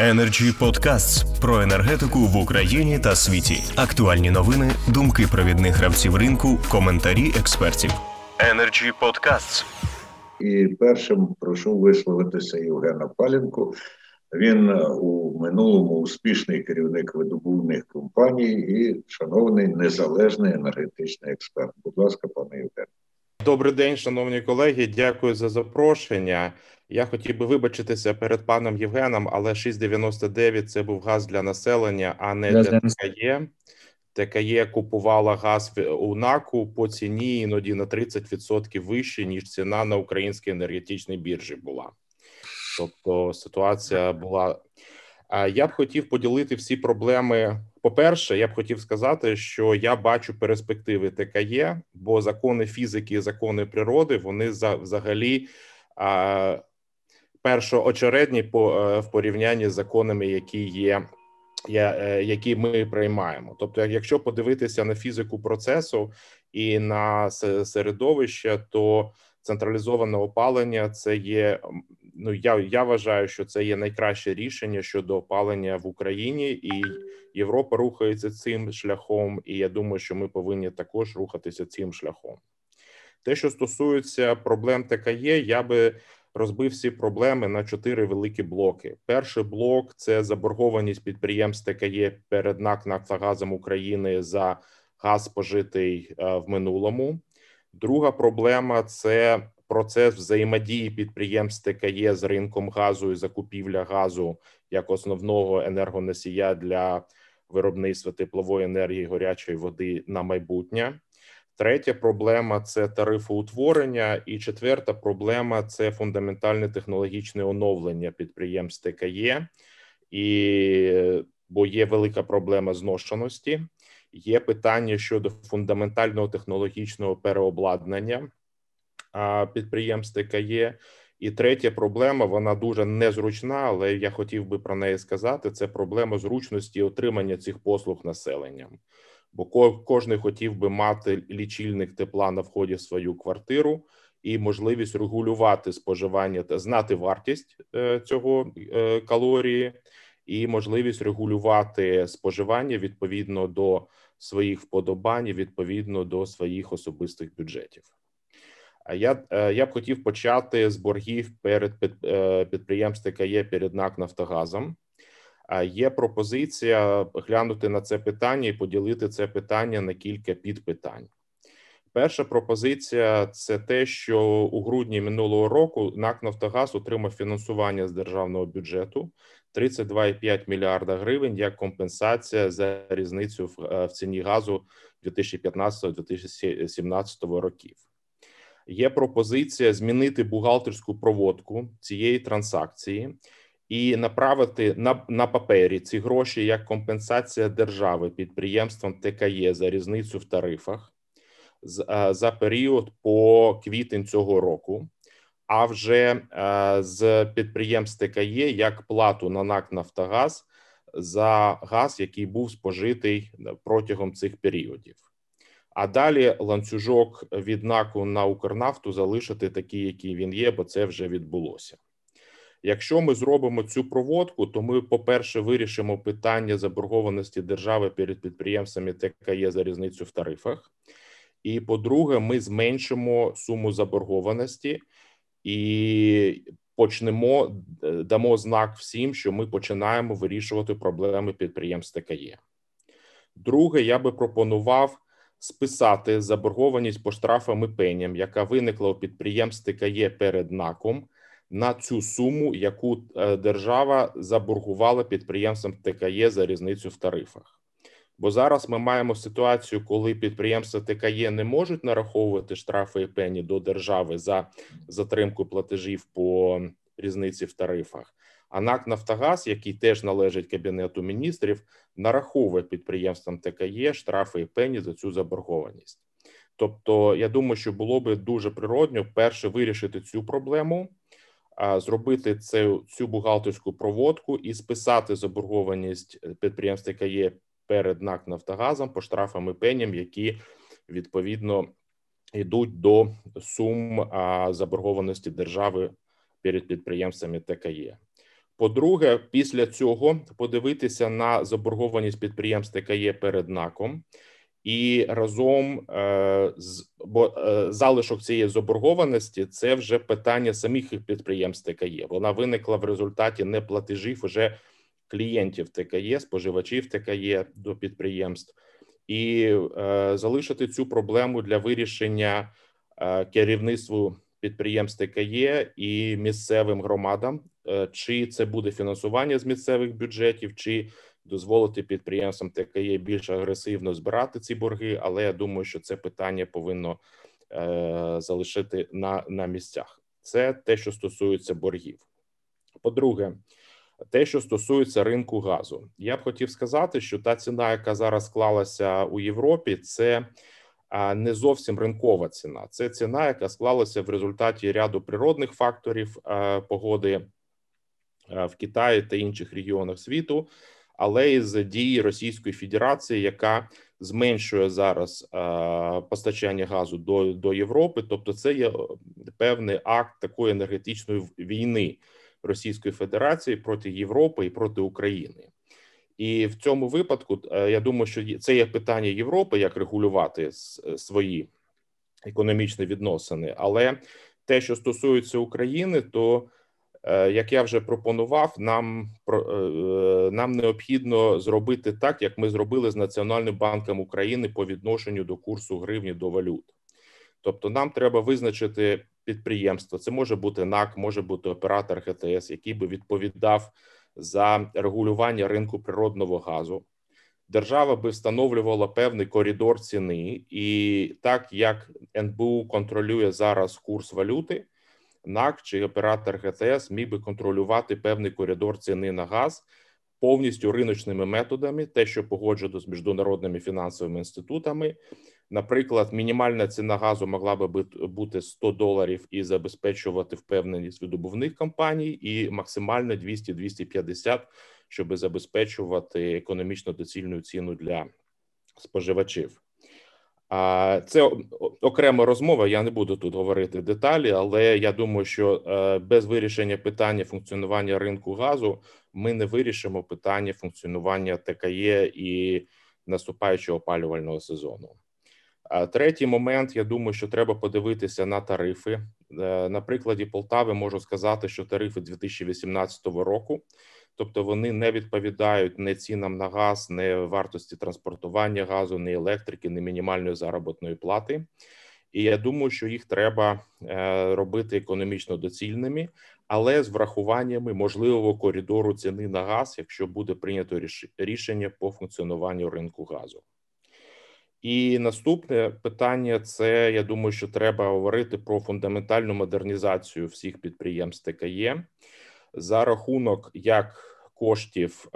Energy Podcasts про енергетику в Україні та світі. Актуальні новини, думки провідних гравців ринку, коментарі експертів. Energy Podcasts. І першим прошу висловитися Євгена Палінку. Він у минулому успішний керівник видобувних компаній і шановний незалежний енергетичний експерт. Будь ласка, пане Євгене. Добрий день, шановні колеги. Дякую за запрошення. Я хотів би вибачитися перед паном Євгеном, але 6,99 – це був газ для населення, а не для ТКЄ. ТКЄ купувала газ у НАКу по ціні іноді на 30% вище ніж ціна на українській енергетичній біржі була. Тобто ситуація була. Я б хотів поділити всі проблеми. По перше, я б хотів сказати, що я бачу перспективи ТКЄ, бо закони фізики, закони природи вони взагалі першоочередні по е, в порівнянні з законами, які є. Е, які ми приймаємо, тобто, якщо подивитися на фізику процесу і на середовище, то централізоване опалення це є. Ну я я вважаю, що це є найкраще рішення щодо опалення в Україні, і Європа рухається цим шляхом. І я думаю, що ми повинні також рухатися цим шляхом. Те, що стосується проблем ТКЄ, я би розбив всі проблеми на чотири великі блоки. Перший блок це заборгованість підприємств ТКЄ перед НАК «Нафтогазом» України за газ спожитий е, в минулому. Друга проблема це процес взаємодії підприємств ТКЄ з ринком газу і закупівля газу як основного енергоносія для виробництва теплової енергії горячої води на майбутнє. Третя проблема це тарифоутворення, і четверта проблема це фундаментальне технологічне оновлення підприємств ТКЄ, і бо є велика проблема зношеності. Є питання щодо фундаментального технологічного переобладнання підприємств ТКЄ. І третя проблема, вона дуже незручна, але я хотів би про неї сказати: це проблема зручності отримання цих послуг населенням бо кожен хотів би мати лічильник тепла на вході в свою квартиру і можливість регулювати споживання та знати вартість е, цього е, калорії, і можливість регулювати споживання відповідно до своїх вподобань, відповідно до своїх особистих бюджетів. Я е, я б хотів почати з боргів перед підприємств ТКЄ перед НАК Нафтогазом є пропозиція глянути на це питання і поділити це питання на кілька підпитань. Перша пропозиція це те, що у грудні минулого року НАК Нафтогаз отримав фінансування з державного бюджету 32,5 мільярда гривень як компенсація за різницю в, е, ціні газу 2015-2017 років. Є пропозиція змінити бухгалтерську проводку цієї транзакції і направити на на папері ці гроші як компенсація держави підприємствам ТКЄ за різницю в тарифах за період по квітень цього року. А вже з підприємств ТКЄ як плату на НАК Нафтогаз за газ, який був спожитий протягом цих періодів. А далі ланцюжок від НАКу на Укрнафту залишити такий, який він є, бо це вже відбулося. Якщо ми зробимо цю проводку, то ми, по-перше, вирішимо питання заборгованості держави перед підприємствами, ТКЄ за різницю в тарифах, і по-друге, ми зменшимо суму заборгованості і почнемо дамо знак всім, що ми починаємо вирішувати проблеми підприємств ТКЄ. Друге, я би пропонував. Списати заборгованість по штрафам і пеням, яка виникла у підприємств ТКЄ перед НАКом, на цю суму, яку е, держава заборгувала підприємствам ТКЄ за різницю в тарифах. Бо зараз ми маємо ситуацію, коли підприємства ТКЄ не можуть нараховувати штрафи і пені до держави за затримку платежів по різниці в тарифах. А НАК Нафтогаз, який теж належить кабінету міністрів, нараховує підприємствам ТКЄ штрафи і пені за цю заборгованість. Тобто, я думаю, що було би дуже природньо перше вирішити цю проблему зробити цю, цю бухгалтерську проводку і списати заборгованість е, підприємств, яка є перед НАК Нафтогазом по штрафам і пеням, які відповідно йдуть до сум заборгованості держави перед підприємствами ТКЄ. По-друге, після цього подивитися на заборгованість підприємств, яка є перед НАКом, і разом е, з бо е, залишок цієї заборгованості це вже питання самих підприємств ТКЄ. Вона виникла в результаті неплатежів уже клієнтів ТКЄ, споживачів ТКЄ до підприємств, і е, залишити цю проблему для вирішення керівництву підприємств ТКЄ і місцевим громадам, чи це буде фінансування з місцевих бюджетів, чи дозволити підприємствам ТКЄ більш агресивно збирати ці борги. Але я думаю, що це питання повинно е, залишити на, на місцях. Це те, що стосується боргів. По-друге, те, що стосується ринку газу, я б хотів сказати, що та ціна, яка зараз склалася у Європі, це не зовсім ринкова ціна. Це ціна, яка склалася в результаті ряду природних факторів погоди в Китаї та інших регіонах світу, але із дії Російської Федерації, яка зменшує зараз постачання газу до, до Європи. Тобто, це є певний акт такої енергетичної війни Російської Федерації проти Європи і проти України. І в цьому випадку е, я думаю, що це є питання Європи, як регулювати е, свої економічні відносини. Але те, що стосується України, то е, як я вже пропонував, нам нам необхідно зробити так, як ми зробили з Національним банком України по відношенню до курсу гривні до валют. Тобто, нам треба визначити підприємство. Це може бути НАК, може бути оператор ГТС, який би відповідав за регулювання ринку природного газу. Держава би встановлювала певний коридор ціни, і так як НБУ контролює зараз курс валюти, НАК чи оператор ГТС міг би контролювати певний коридор ціни на газ повністю риночними методами, те, що погоджено з міжнародними фінансовими інститутами, Наприклад, мінімальна ціна газу могла би бути 100 доларів і забезпечувати впевненість видобувних компаній, і максимально 200-250, щоб забезпечувати економічно доцільну ціну для споживачів. А це окрема розмова. Я не буду тут говорити деталі, але я думаю, що е, без вирішення питання функціонування ринку газу ми не вирішимо питання функціонування ТКЄ і наступаючого опалювального сезону. Третій момент, я думаю, що треба подивитися на тарифи. Е, на прикладі Полтави можу сказати, що тарифи 2018 року, тобто вони не відповідають не цінам на газ, не вартості транспортування газу, не електрики, не мінімальної заробітної плати. І я думаю, що їх треба е, робити економічно доцільними, але з врахуваннями можливого коридору ціни на газ, якщо буде прийнято рішення по функціонуванню ринку газу. І наступне питання це я думаю, що треба говорити про фундаментальну модернізацію всіх підприємств ТКЄ за рахунок як коштів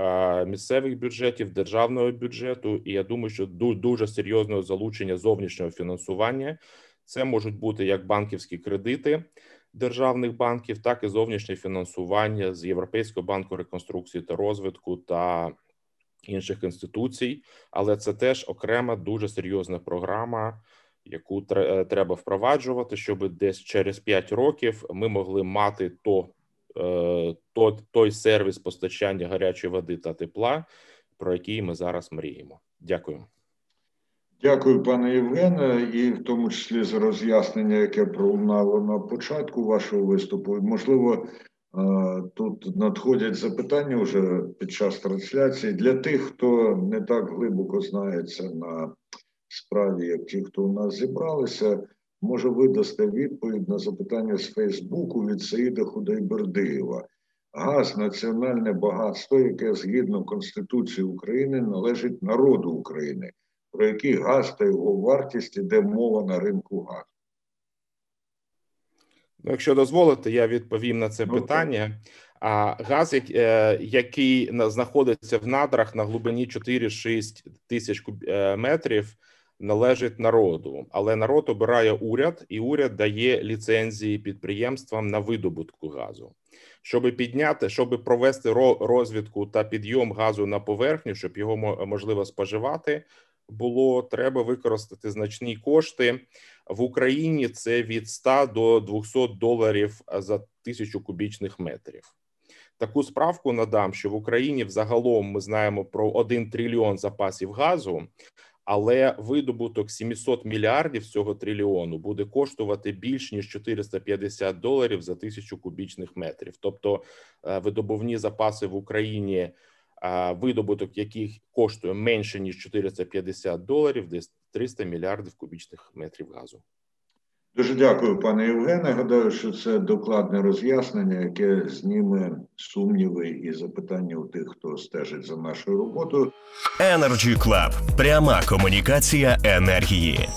місцевих бюджетів, державного бюджету. І я думаю, що дуже серйозного залучення зовнішнього фінансування це можуть бути як банківські кредити державних банків, так і зовнішнє фінансування з Європейського банку реконструкції та розвитку та інших інституцій, але це теж окрема дуже серйозна програма, яку е, треба впроваджувати, щоб десь через 5 років ми могли мати е, то той сервіс постачання гарячої води та тепла, про який ми зараз мріємо. Дякую. Дякую, пане Євгене, і в тому числі за роз'яснення, яке пролунало на початку вашого виступу. Можливо, Тут надходять запитання вже під час трансляції для тих, хто не так глибоко знається на справі, як ті, хто у нас зібралися, може видасти відповідь на запитання з Фейсбуку від Саїда Худайбердиєва. Газ національне багатство, яке згідно Конституції України належить народу України, про який газ та його вартість іде мова на ринку газу. Ну, якщо дозволите, я відповім на це ну, питання. А газ, е, який знаходиться в надрах на глибині 4-6 тисяч е, метрів, належить народу, але народ обирає уряд, і уряд дає ліцензії підприємствам на видобутку газу. Щоб підняти, щоб провести розвідку та підйом газу на поверхню, щоб його можливо споживати, було треба використати значні кошти в Україні. Це від 100 до 200 доларів за тисячу кубічних метрів. Таку справку надам, що в Україні взагалом ми знаємо про 1 трильйон запасів газу, але видобуток 700 мільярдів цього трильйону буде коштувати більш ніж 450 доларів за тисячу кубічних метрів. Тобто е, видобувні запаси в Україні, е, видобуток яких коштує менше ніж 450 доларів, десь 300 мільярдів кубічних метрів газу. Дуже дякую, пане Євгене. Гадаю, що це докладне роз'яснення, яке зніме сумніви і запитання у тих, хто стежить за нашою роботою. Energy Club. пряма комунікація енергії.